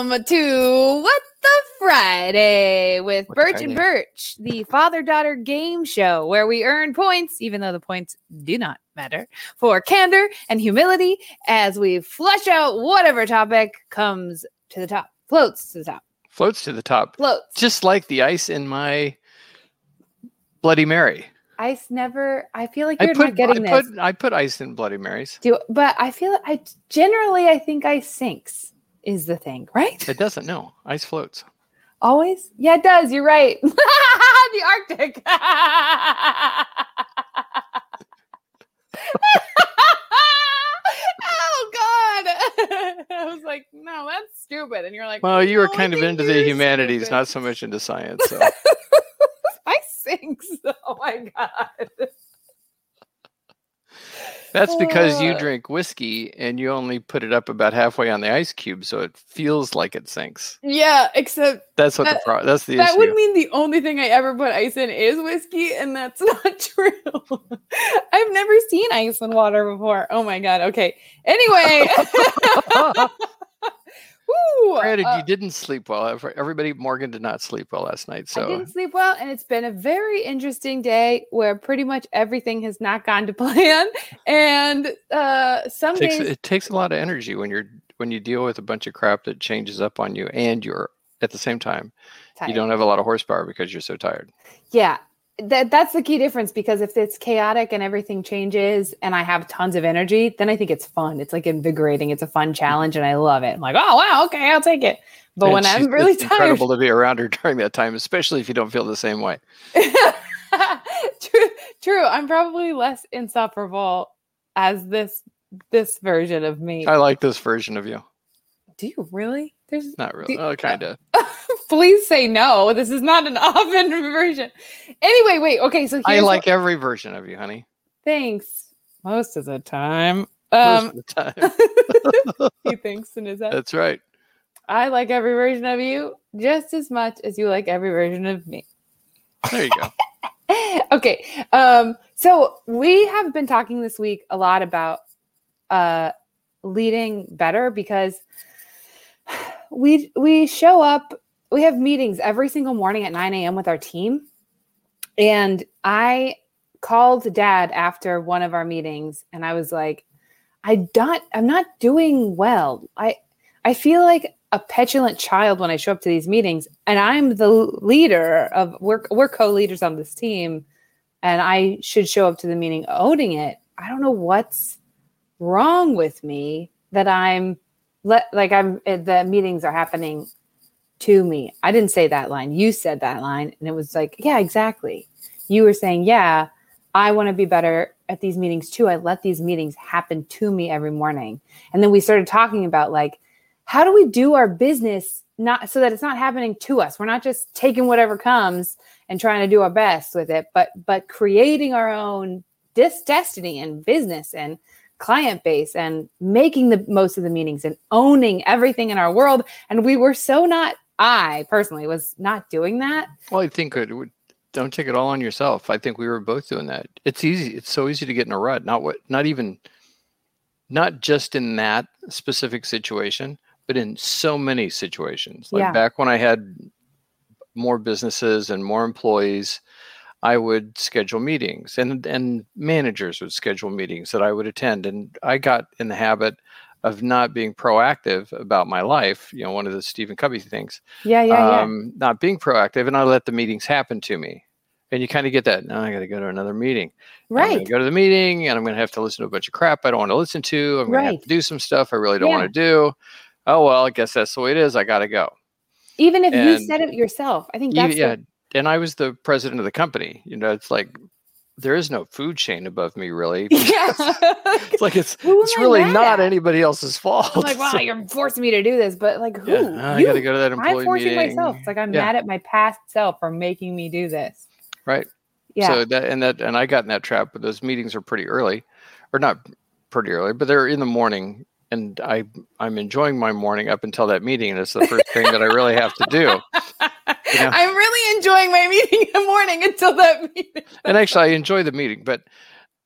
Welcome to What the Friday with What Birch and Birch, the father daughter game show where we earn points, even though the points do not matter, for candor and humility as we flush out whatever topic comes to the top, floats to the top, Floats to the top, floats. just like the ice in my Bloody Mary. Ice never, I feel like you're put, not getting I this. put I put ice in Bloody Marys. Do, but I feel I generally, I think ice sinks is the thing, right? It doesn't. No, ice floats. Always? Yeah, it does. You're right. the Arctic. oh God. I was like, no, that's stupid. And you're like, Well, you were "No, kind of into the humanities, stupid." not so much into science. So I sinks. Oh my God. That's because you Uh. drink whiskey and you only put it up about halfway on the ice cube, so it feels like it sinks. Yeah, except That's what That- the pro- that's the issue. that issue. would mean the only thing I ever put ice in is whiskey, and that's not true. I've never seen ice in water before. Oh my god. Okay. Anyway. Woo, Granted, uh, you didn't sleep well. Everybody, Morgan did not sleep well last night. So I didn't sleep well, and it's been a very interesting day where pretty much everything has not gone to plan. And uh some it takes, days it takes a lot of energy when you're when you deal with a bunch of crap that changes up on you, and you're at the same time you don't have a lot of horsepower because you're so tired. Yeah. That that's the key difference because if it's chaotic and everything changes and I have tons of energy, then I think it's fun. It's like invigorating. It's a fun challenge and I love it. I'm like, oh wow, okay, I'll take it. But And when I'm really it's tired, incredible to be around her during that time, especially if you don't feel the same way. true, true. I'm probably less insufferable as this this version of me. I like this version of you. Do you really? There's Not really. Do- Oh, kind of. Please say no. This is not an often version. Anyway, wait. Okay, so I like what- every version of you, honey. thanks most of the time. Most Um, of the time. he thinks in his head. That's right. I like every version of you just as much as you like every version of me. There you go. okay. Um, so we have been talking this week a lot about uh leading better because we we show up, we have meetings every single morning at 9 a.m. with our team. And I called dad after one of our meetings and I was like, I don't I'm not doing well. I I feel like a petulant child when I show up to these meetings, and I'm the leader of we're we're co-leaders on this team, and I should show up to the meeting owning it. I don't know what's wrong with me that I'm let like I'm eh, the meetings are happening to me. I didn't say that line. You said that line, and it was like, yeah, exactly. You were saying, yeah, I want to be better at these meetings too. I let these meetings happen to me every morning. And then we started talking about like, how do we do our business not so that it's not happening to us? We're not just taking whatever comes and trying to do our best with it, but but creating our own destiny and business and client base and making the most of the meetings and owning everything in our world. And we were so not. I personally was not doing that. Well, I think it would. Don't take it all on yourself. I think we were both doing that. It's easy. It's so easy to get in a rut. Not what. Not even. Not just in that specific situation, but in so many situations. Like Yeah. back when I had more businesses and more employees, I would schedule meetings, and and managers would schedule meetings that I would attend. And I got in the habit of not being proactive about my life. You know, one of the Stephen Covey things Yeah, yeah, yeah. um, not being proactive, and I let the meetings happen to me. And you kind of get that. Now I got to go to another meeting. Right. go to the meeting, and I'm going to have to listen to a bunch of crap I don't want to listen to. I'm going to have to do some stuff I really don't Yeah. want to do. Oh well, I guess that's the way it is. I got to go. Even if you said it yourself, I think You- that's the- yeah, and I was the president of the company. You know, it's like there is no food chain above me, really. yeah. It's like it's Who it's really not at? anybody else's fault. I'm like, wow, you're forcing me to do this, but like, who? yeah, I You. got to go to that employee I'm forcing meeting. myself. It's like I'm Yeah. mad at my past self for making me do this. Right. Yeah. So that and that and I got in that trap, but those meetings are pretty early, or not pretty early, but they're in the morning, and I I'm enjoying my morning up until that meeting, and it's the first thing that I really have to do. Yeah. I'm really enjoying my meeting in the morning until that meeting. And actually, I enjoy the meeting, but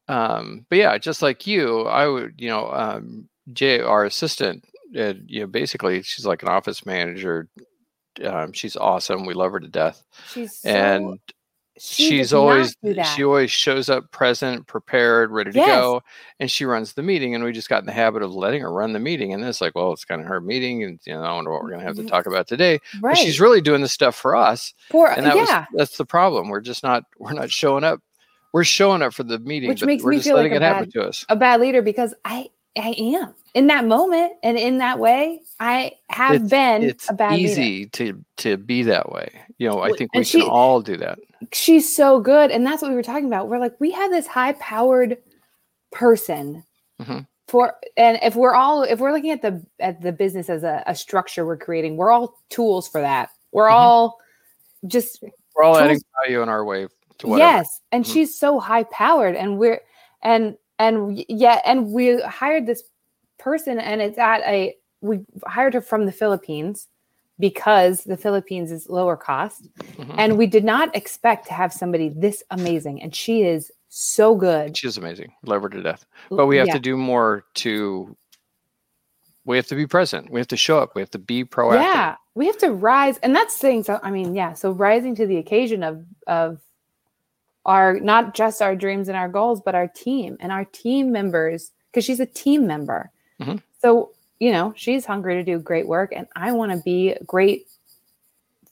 um, but yeah, just like you, I would, you know, um, Jay, our assistant, uh, you know, basically, she's like an office manager. Um, she's awesome. We love her to death, She's so, and she she's always she always shows up present, prepared, ready to Yes. go, and she runs the meeting. And we just got in the habit of letting her run the meeting. And it's like, well, it's kind of her meeting, and you know, I wonder what we're going to have to Mhm. talk about today. right. But she's really doing the stuff for us, For and that yeah, was that's the problem. We're just not we're not showing up. We're showing up for the meeting, Which but makes we're me just feel like letting a it happen bad- to us. a bad leader because I I am in that moment and in that way I have It's- been It's a bad leader. easy to to be that way. You know, I think we and can all do that. She's so good, and that's what we were talking about. We're like we have this high powered person Mhm. for, and if we're all if we're looking at the at the business as a, a structure we're creating, we're all tools for that. We're Mhm. all just We're all adding value in our way to whatever. Yes, and Mhm. she's so high powered, and we're and and yeah, and we hired this person, and it's at a we hired her from the Philippines because the Philippines is lower cost, Mhm. and we did not expect to have somebody this amazing, and she is so good. She's amazing. Love her to death. But we have Yeah. to do more to we have to be present. We have to show up. We have to be proactive. Yeah, we have to rise, and that's thing. So I mean, yeah. So rising to the occasion of of our not just our dreams and our goals, but our team and our team members, because she's a team member. Mhm. So you know, she's hungry to do great work, and I want to be great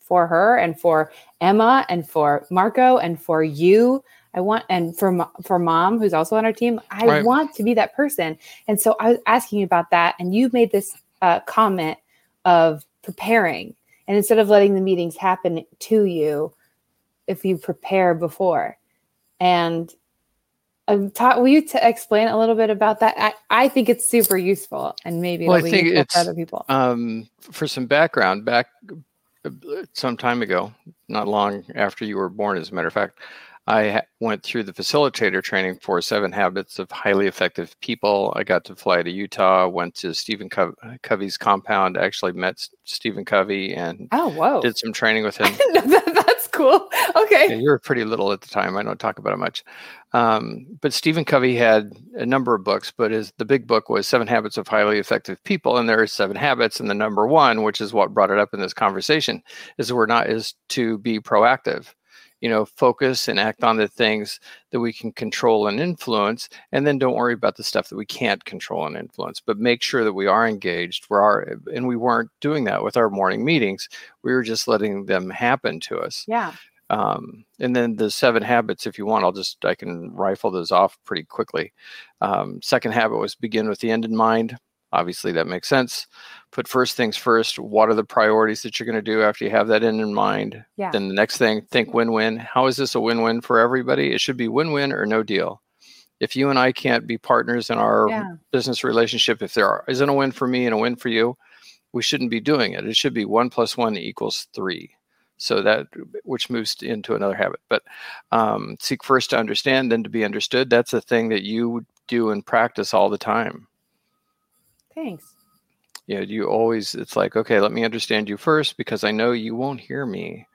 for her and for Emma and for Marco and for you. I want and for for mom who's also on our team. I Right. want to be that person. And so I was asking you about that, and you made this uh, comment of preparing, and instead of letting the meetings happen to you, if you prepare before, and um, ta- will you t- explain a little bit about that? I, I think it's super useful, and maybe Well, I it'll be think useful it's- for other people. Um, for some background, back uh, some time ago, not long after you were born, as a matter of fact, I ha- went through the facilitator training for Seven Habits of Highly Effective People. I got to fly to Utah, went to Stephen Co- Covey's compound, actually met Stephen Covey and Oh, whoa! did some training with him. Cool. Okay. Yeah, you were pretty little at the time. I don't talk about it much. Um, but Stephen Covey had a number of books, but his the big book was Seven Habits of Highly Effective People, and there are seven habits. And the number one, which is what brought it up in this conversation, is we're not is to be proactive. You know, focus and act on the things that we can control and influence, and then don't worry about the stuff that we can't control and influence. But make sure that we are engaged. We are, and we weren't doing that with our morning meetings. We were just letting them happen to us Yeah. um, and then the seven habits if you want i'll just i can rifle those off pretty quickly um, second habit was begin with the end in mind obviously that makes sense. Put first things first what are the priorities that you're going to do after you have that end in mind? Yeah. then the next thing think win-win. How is this a win-win for everybody? It should be win-win or no deal. If you and i can't be partners in our Yeah. business relationship if there are, isn't a win for me and a win for you we shouldn't be doing it. It should be one plus one equals three. So that which moves into another habit. But um, seek first to understand then to be understood. That's a thing that you do and practice all the time Thanks. Yeah, you always it's like okay let me understand you first because i know you won't hear me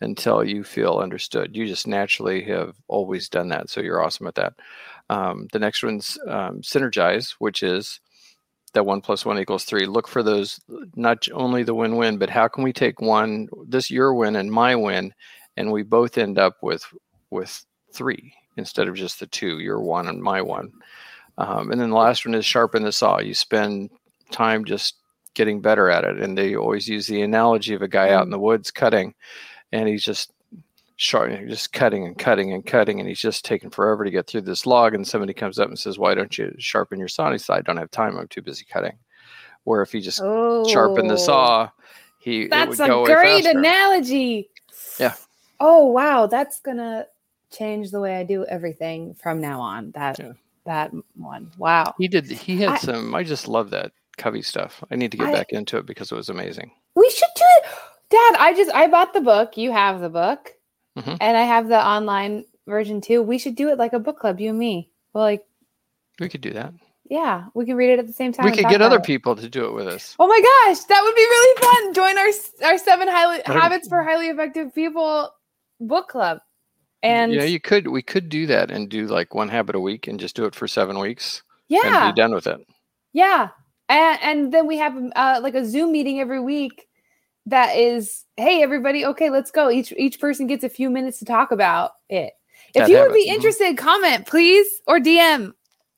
until you feel understood. You just naturally have always done that so you're awesome at that. Um, the next one's um, synergize which is that one plus one equals three. Look for those not only the win-win but how can we take one this your win and my win and we both end up with with three instead of just the two your one and my one um, and then the last one is sharpen the saw. You spend time just getting better at it. And they always use the analogy of a guy out in the woods cutting and he's just sharp just cutting and cutting and cutting and he's just taking forever to get through this log. And somebody comes up and says why don't you sharpen your saw? And he says i don't have time. I'm too busy cutting. Where if he just Oh, sharpened the saw he it That's a great analogy. Yeah. Oh wow, that's gonna change the way I do everything from now on. That Yeah. That one. Wow. he did he had I- some i just love that covey stuff i need to get I- back into it because it was amazing We should do it. Dad, I just I bought the book. You have the book. Mhm. And I have the online version too. We should do it like a book club, you and me. Well, like, we could do that yeah, we can read it at the same time. we could get other it. people to do it with us Oh my gosh, that would be really fun. Join our our seven highly habits for highly effective people book club. And yeah you could we could do that and do like one habit a week and just do it for seven weeks and yeah, be done with it yeah. and and then we have uh, like a Zoom meeting every week that is, hey everybody, okay, let's go. Each each person gets a few minutes to talk about it. If That you would happens. be Mhm. interested, comment please or DM.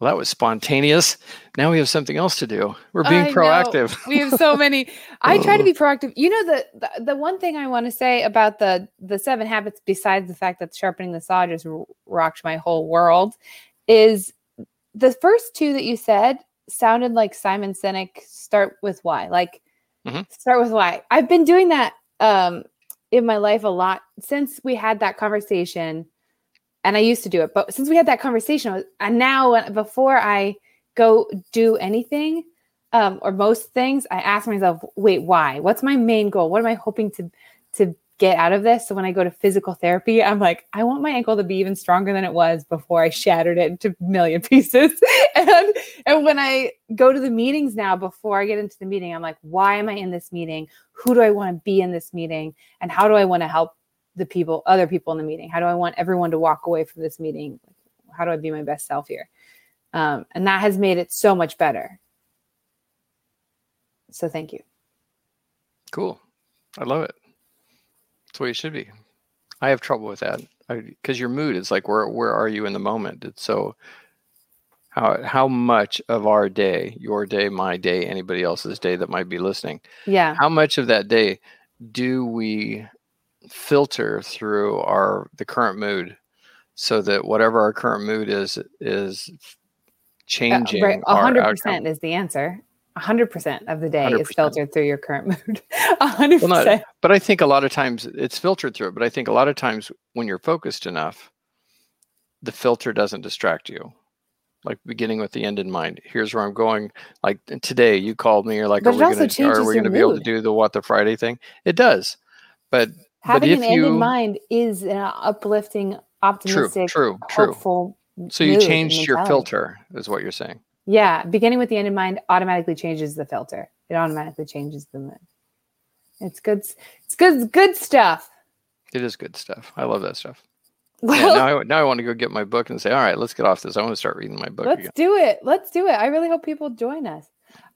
Well, that was spontaneous. Now we have something else to do. We're being I proactive. We have so many. I try to be proactive. You know the, the the one thing I want to say about the the seven habits, besides the fact that sharpening the saw just rocked my whole world, is the first two that you said sounded like Simon Sinek. Start with why, like Mhm. start with why. I've been doing that um in my life a lot since we had that conversation, and I used to do it, but since we had that conversation, and now before I go do anything um, or most things, I ask myself, wait, why? What's my main goal? What am I hoping to to get out of this? So when I go to physical therapy, I'm like, I want my ankle to be even stronger than it was before I shattered it into a million pieces. and and when I go to the meetings now, before I get into the meeting, I'm like, why am I in this meeting? Who do I want to be in this meeting? And how do I want to help the people, other people in the meeting? How do I want everyone to walk away from this meeting? How do I be my best self here? Um, and that has made it so much better. So thank you. Cool. I love it. That's the way it should be. I have trouble with that because your mood is like, where where are you in the moment? It's so how how much of our day, your day, my day, anybody else's day that might be listening, Yeah. how much of that day do we filter through our the current mood so that whatever our current mood is is changing Uh, right. A our hundred outcome? percent is the answer. Hundred percent of the day is 100%. filtered through your current mood. A hundred Well, not- percent. but I think a lot of times it's filtered through it. But I think a lot of times when you're focused enough, the filter doesn't distract you. Like beginning with the end in mind. Here's where I'm going. Like today, you called me. You're like, But "Are we going to? changes Are we your going to be able to do the what the Friday thing?" It does, but Having an end in mind is an uplifting, optimistic, true, true. hopeful. So you changed your filter, is what you're saying. Yeah, beginning with the end in mind automatically changes the filter. It automatically changes the mood. It's good. It's good. Good stuff. It is good stuff. I love that stuff. Yeah, Well, now, I, now I want to go get my book and say, "All right, let's get off this. I want to start reading my book let's again." do it. Let's do it. I really hope people join us.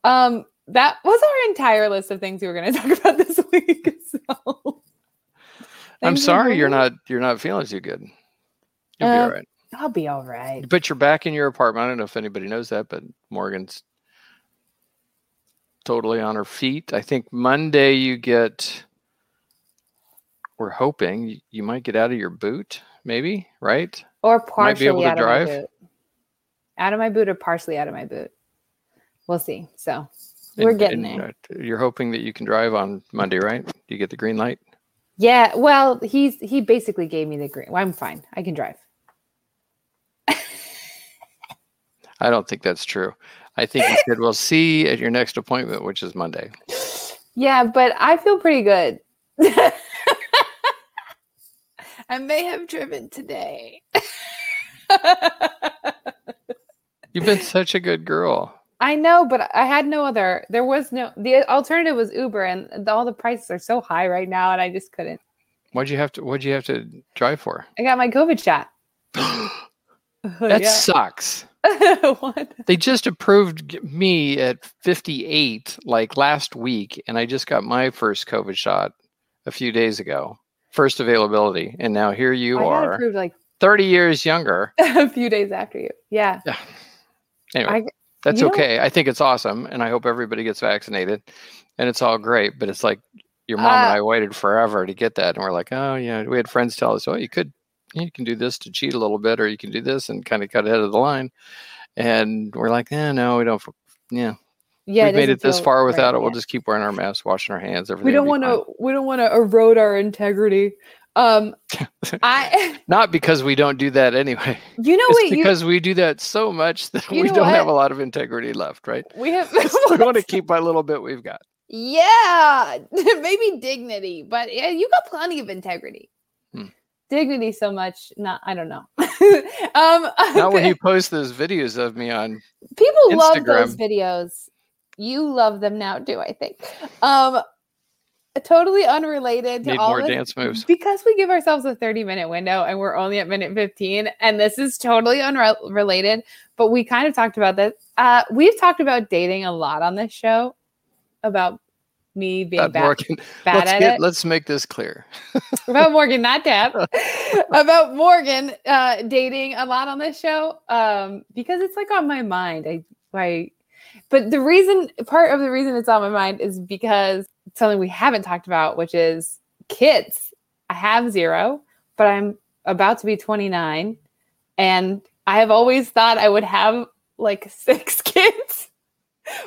Um, that was our entire list of things we were going to talk about this week. So, I'm sorry you're not you're not feeling too good. You'll be Uh, all right. I'll be all right. But you're back in your apartment. I don't know if anybody knows that, but Morgan's totally on her feet. I think Monday you get. We're hoping you- you might get out of your boot, maybe, right? Or be partially able to out of drive. my boot. Out of my boot or partially out of my boot. We'll see. So we're And- getting and, there. You're hoping that you can drive on Monday, right? You get the green light. Yeah. Well, he's he basically gave me the green. Well, I'm fine. I can drive. I don't think that's true. I think he said, "We'll see at your next appointment, which is Monday." Yeah, but I feel pretty good. I may have driven today. You've been such a good girl. I know, but I had no other. There was no. The alternative was Uber, and the, all the prices are so high right now, and I just couldn't. What'd you have to? What'd you have to drive for? I got my COVID shot. That Yeah. sucks. what? They just approved me at 58 like last week, and I just got my first COVID shot a few days ago. First availability, and now here you I are, approved like 30 years younger. a few days after you. Yeah. yeah. Anyway, I, that's you okay. I think it's awesome, and I hope everybody gets vaccinated, and it's all great. But it's like your mom and Uh, I waited forever to get that, and we're like, oh yeah. We had friends tell us, oh, you could, you can do this to cheat a little bit, or you can do this and kind of cut ahead of the line, and we're like, eh, no, we don't. Yeah, yeah. we've made it this far without right, it. We'll yeah. just keep wearing our masks, washing our hands. Everything. we don't want to. We don't want to erode our integrity. Um, I. Not because we don't do that anyway. You know It's what? You, because we do that so much that we don't have a lot of integrity left, right? we have. we want to keep our little bit we've got. Yeah, maybe dignity, but yeah, you got plenty of integrity. Hmm. Dignity, so much. Not, I don't know. um, Not when you post those videos of me on. people love those videos. You love them now, do I think. Um, totally unrelated to Need all more this dance moves. because we give ourselves a 30 minute window and we're only at minute 15 and this is totally unrelated but we kind of talked about this uh, we've talked about dating a lot on this show about me being About bad, Morgan. bad let's at get, it let's make this clear. about morgan not tap about morgan uh, dating a lot on this show um, because it's like on my mind i i but the reason part of the reason it's on my mind is because something we haven't talked about which is kids i have zero but i'm about to be 29 and i have always thought i would have like six kids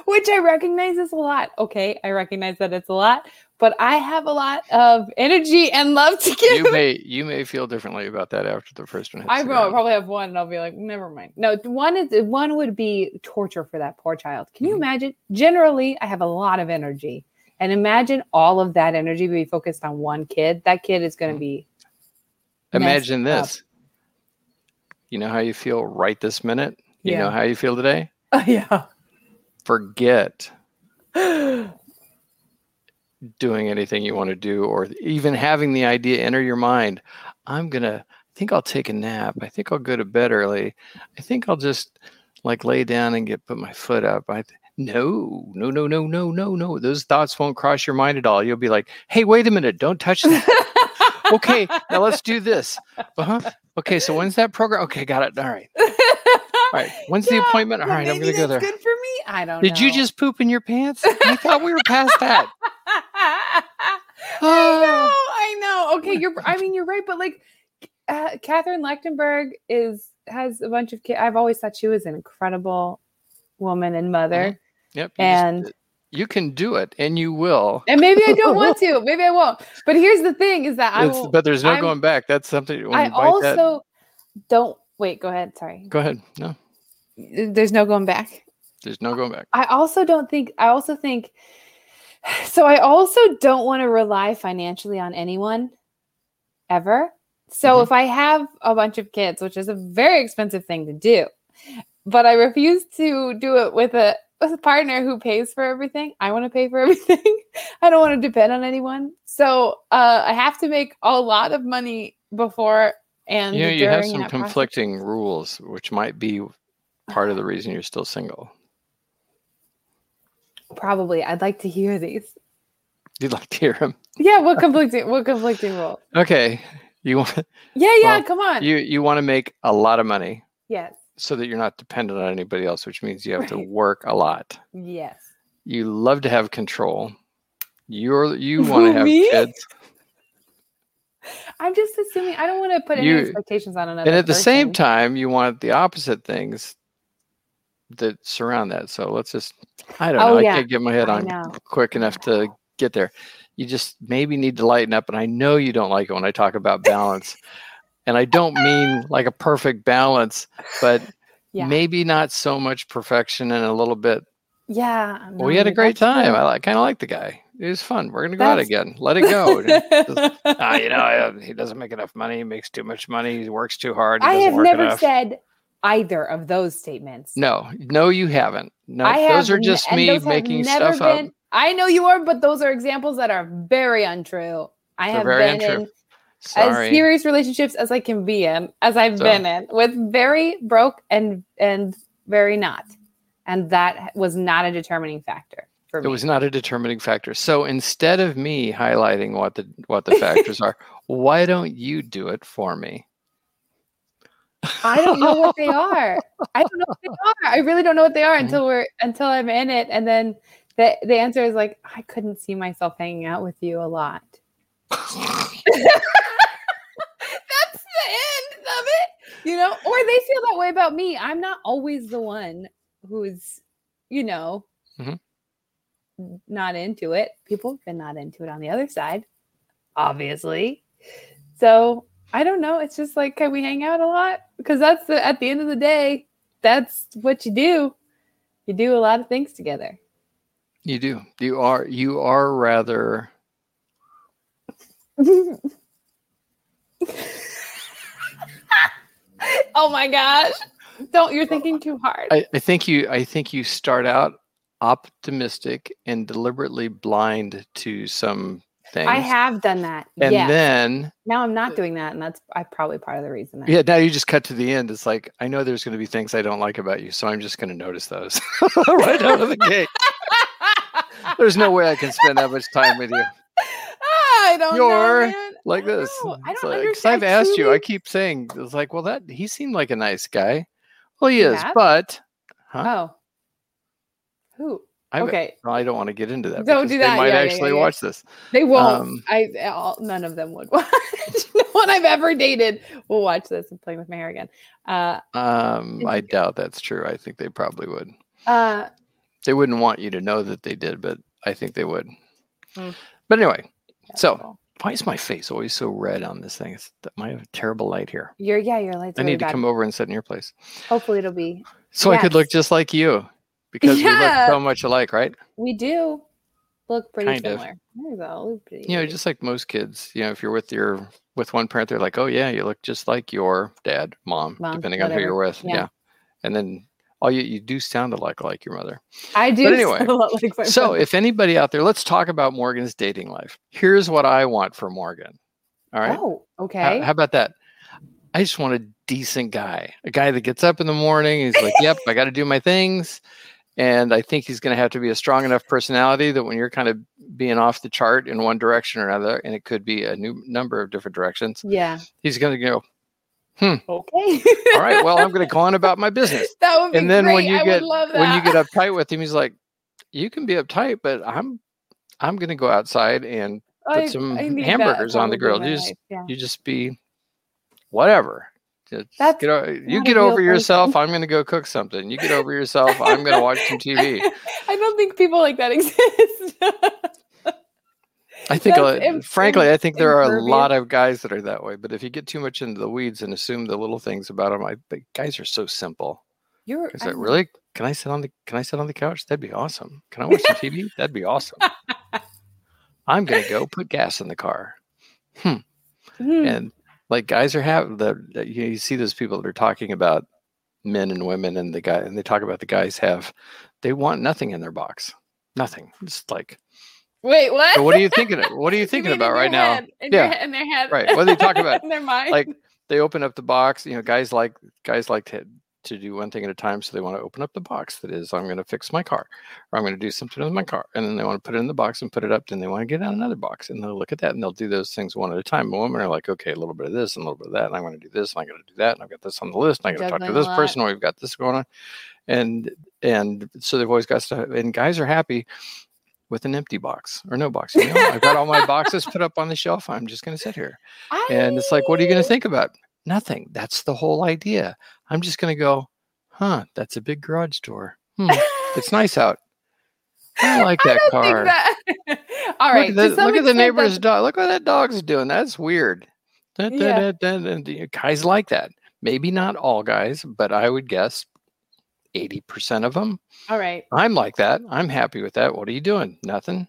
which i recognize is a lot okay i recognize that it's a lot but i have a lot of energy and love to give you may you may feel differently about that after the first one. I will probably have one, and I'll be like, never mind. No, one is one would be torture for that poor child. Can you Mhm. imagine? Generally, I have a lot of energy, and imagine all of that energy be focused on one kid. That kid is going to Mhm. be. Imagine messed up. this. You know how you feel right this minute? You know how you feel today? Oh, yeah. Forget doing anything you want to do or even having the idea enter your mind. I'm going to I think I'll take a nap. I think I'll go to bed early. I think I'll just like lay down and get put my foot up. I th- no, no, no, no, no, no, no. Those thoughts won't cross your mind at all. You'll be like, "Hey, wait a minute. Don't touch that." okay, now let's do this. Uh-huh. Okay, so when's that program? Okay, got it. All right. All right. When's the appointment? All right, I'm going to go there. Good for me. I don't. Did you just poop in your pants? I thought we were past that. I Ah. know, I know. Okay, you're. I mean, you're right, but like, uh, Catherine Lechtenberg is has a bunch of kids. I've always thought she was an incredible woman and mother, Yep. you just- and you can do it and you will. and maybe I don't want to. Maybe I won't. But here's the thing: is that I will. but there's no I'm- going back. That's something I you bite that. also don't wait. Go ahead. Sorry. Go ahead. No, There's no going back. there's no going back. I also don't think I also think so I also don't want to rely financially on anyone ever. So Mhm. if I have a bunch of kids, which is a very expensive thing to do, but I refuse to do it with a, with a partner who pays for everything. I want to pay for everything. I don't want to depend on anyone. So uh, I have to make a lot of money before and You know, you have some that process. conflicting rules, which might be part of the reason you're still single. Probably. I'd like to hear these. You'd like to hear them. Yeah, what conflicting what conflicting rule? Okay. You want Yeah, yeah, Well, come on. you you want to make a lot of money yes. So that you're not dependent on anybody else, which means you have to work a lot. Yes. You love to have control. You're you want to have Me? kids. I'm just assuming I don't want to put any You- expectations on another. and at the same time you want the opposite things that surround that so let's just i don't Oh, know i yeah. can't get my head on quick enough to get there you just maybe need to lighten up and i know you don't like it when i talk about balance and i don't mean like a perfect balance but Yeah. maybe not so much perfection and a little bit Yeah. well, we had a great time i like, kind of like the guy it was fun we're gonna go out again let it go ah, you know I- he doesn't make enough money he makes too much money he works too hard I have never enough. said either of those statements. No, no, you haven't. No, I those have are just me making stuff been, up. I know you are, but those are examples that are very untrue. I They're have been untrue. in as serious relationships as I can be in, as I've So- been in, with very broke and and very not, and that was not a determining factor for It was not a determining factor. So instead of me highlighting what the what the factors are, why don't you do it for me? I don't know what they are. I don't know what they are. I really don't know what they are until we're until I'm in it, and then the the answer is like I couldn't see myself hanging out with you a lot. That's the end of it, you know. Or they feel that way about me. I'm not always the one who's, you know, Mhm. not into it. People have been not into it on the other side, obviously. So I don't know. It's just like, can we hang out a lot? Because that's the, at the end of the day, that's what you do. You do a lot of things together. You do. You are you are rather oh my gosh. Don't you're thinking too hard. I, I think you I think you start out optimistic and deliberately blind to some things. I have done that. And yes. then now I'm not doing that, and that's I probably part of the reason. Yeah, now you just cut to the end. It's like I know there's going to be things I don't like about you, so I'm just going to notice those right out of the gate. There's no way I can spend that much time with you I don't You're know, like I don't this. I don't like, understand. I've asked you. I keep saying it's like, well, that he seemed like a nice guy. Well, he is, but huh? Oh, who? I've- okay, well, I don't want to get into that. Don't do They that. might Yeah, actually yeah, watch this. they won't. Um, I all, none of them would watch. no one I've ever dated will watch this and playing with my hair again. Uh, Um, I doubt that's true. I think they probably would. uh, They wouldn't want you to know that they did, but I think they would. Mm. But anyway, So, why is my face always so red on this thing? It's I have a terrible light here. your yeah, your lights. I really need to bad. come over and sit in your place Hopefully, it'll be. so I could look just like you because we look so much alike, right? We do look pretty Kind of. similar. There you go. pretty You know, just like most kids. You know, if you're with your with one parent, they're like, "Oh yeah, you look just like your dad, mom, Mom, depending on who you're with." Yeah. Yeah. And then all you you do sound alike like your mother. I do. but anyway, sound a lot like my So, brother. if anybody out there, let's talk about Morgan's dating life. Here's what I want for Morgan. All right. oh, okay. How, how about that? I just want a decent guy, a guy that gets up in the morning. He's like, "Yep, I got to do my things," and I think he's going to have to be a strong enough personality that when you're kind of being off the chart in one direction or another, and it could be a new number of different directions, yeah. he's going to go, Hmm. Okay. "All right, well, I'm going to go on about my business." that would be And then great. when you I get would love that. when you get uptight with him, he's like, "You can be uptight, but I'm I'm going to go outside and I- some I hamburgers on the grill. You just- yeah. you just be whatever." Just That's get o- you get over yourself. person. I'm going to go cook something. You get over yourself. I'm going to watch some TV. I don't think people like that exist. I think, im- frankly, im- I think there are a lot of guys that are that way. But if you get too much into the weeds and assume the little things about them, I think guys are so simple. You're Is that really? Can I sit on the Can I sit on the couch? That'd be awesome. Can I watch some TV? That'd be awesome. I'm gonna go put gas in the car. hmm, And like guys are having the you, you see those people that are talking about men and women and the guy and they talk about the guys have they want nothing in their box. Nothing. It's like Wait, what? so what are you thinking what are you You thinking mean about right now? head, In Yeah. Their, in their head. Right. What are they talking about? in their mind. Like they open up the box, you know, guys like guys like to to do one thing at a time. So they want to open up the box that is, I'm going to fix my car or I'm going to do something with my car. And then they want to put it in the box and put it up. Then they want to get out another box and they'll look at that and they'll do those things one at a time. And women are like, okay, a little bit of this and a little bit of that. And I'm going to do this and I'm going to do that. And I've got this on the list. And I got to talk to this person. We've got this going on. And, and so they've always got stuff. And guys are happy with an empty box or no box. You know, I've got all my boxes put up on the shelf. I'm just going to sit here. And it's like, what are you going to think about? Nothing. That's the whole idea. I'm just going to go, huh, that's a big garage door. Hmm, it's nice out. I like that I car. That... All Look right. at, the, look at the neighbor's that's- dog. Look what that dog's doing. That's weird. Da, da, Yeah. da. Guys like that. Maybe not all guys, but I would guess 80% of them. All right. I'm like that. I'm happy with that. What are you doing? Nothing.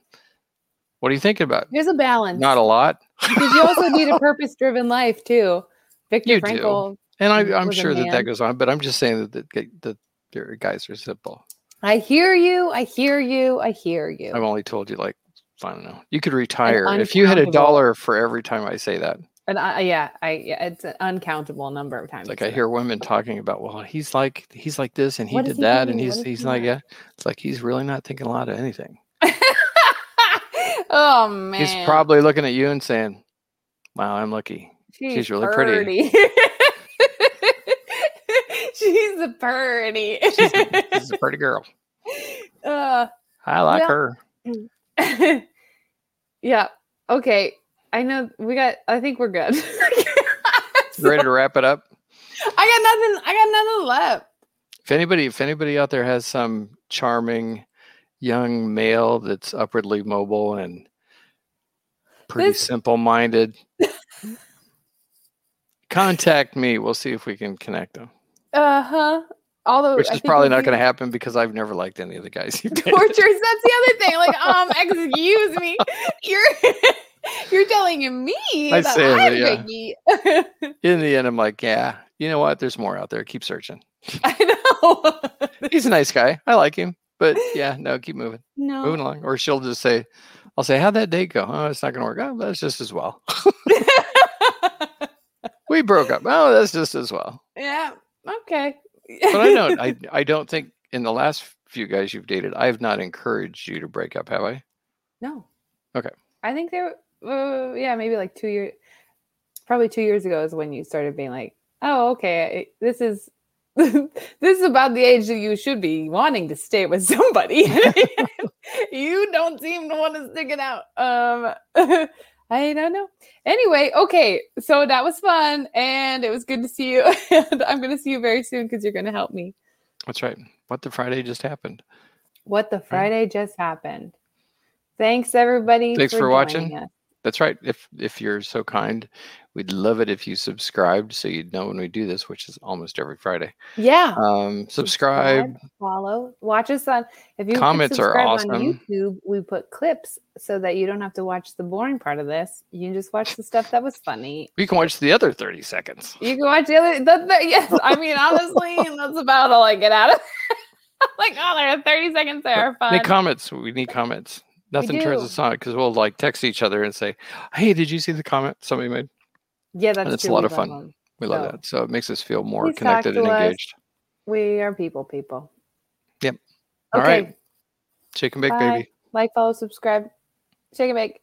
What are you thinking about? There's a balance. Not a lot. because you also need a purpose-driven life too. Victor You do. Frankl. And I, I'm sure that that goes on, but I'm just saying that the, the, the guys are simple. I hear you. I hear you. I hear you. I've only told you like I don't know. You could retire if you had a dollar for every time I say that. And I, yeah, I yeah, it's an uncountable number of times. Like I hear women talking about, well, he's like he's like this and he What did he that and he's What is he's he like not? yeah. It's like he's really not thinking a lot of anything. oh man, He's probably looking at you and saying, "Wow, I'm lucky." she's really pretty. pretty. she's a pretty. She's a, she's a pretty girl. uh, I like Well- her. yeah. Okay. I know we got. I think we're good. You ready to wrap it up? I got nothing. I got nothing left. If anybody, if anybody out there has some charming young male that's upwardly mobile and pretty This- simple-minded, contact me. We'll see if we can connect them. Uh huh. Although Which I is probably not going to happen because I've never liked any of the guys. Tortures. That's the other thing. Like, um, excuse me. You're you're telling me I that say I'm that, picky. In the end, I'm like, yeah, you know what? There's more out there. Keep searching. I know. He's a nice guy. I like him, but yeah, no, keep moving, no. moving along. Or she'll just say, I'll say, "How'd that date go? Oh, it's not going to work. Oh, that's just as well. we broke up. Oh, that's just as well. yeah. Okay. But I don't. I I don't think in the last few guys you've dated, I have not encouraged you to break up. Have I? No. Okay. I think there, uh, yeah, maybe like two years, probably two years ago is when you started being like, oh, okay, this is this is about the age that you should be wanting to stay with somebody. you don't seem to want to stick it out. Um, I don't know. Anyway, okay, so that was fun, and it was good to see you. and I'm going to see you very soon because you're going to help me. That's right. What the Friday just happened. What the Friday just happened. Thanks everybody. Thanks for watching. us. That's right. If if you're so kind, we'd love it if you subscribed so you'd know when we do this, which is almost every Friday. Yeah. Um, subscribe. follow, watch us on. If you Comments are awesome. on YouTube, we put clips so that you don't have to watch the boring part of this. You can just watch the stuff that was funny. You can watch the other 30 seconds. You can watch the other. The, the, yes, I mean honestly, that's about all I get out of. like, oh, there are thirty seconds there. Fun. Make comments. We need comments. Nothing turns us on because we'll like text each other and say, "Hey, did you see the comment somebody made?" yeah, that's it's a lot of fun. We love So, that. So it makes us feel more connected and us. engaged. We are people, people. Yep. All Okay. right. Shake and bake, Bye. baby. Like, follow, subscribe. Shake and bake.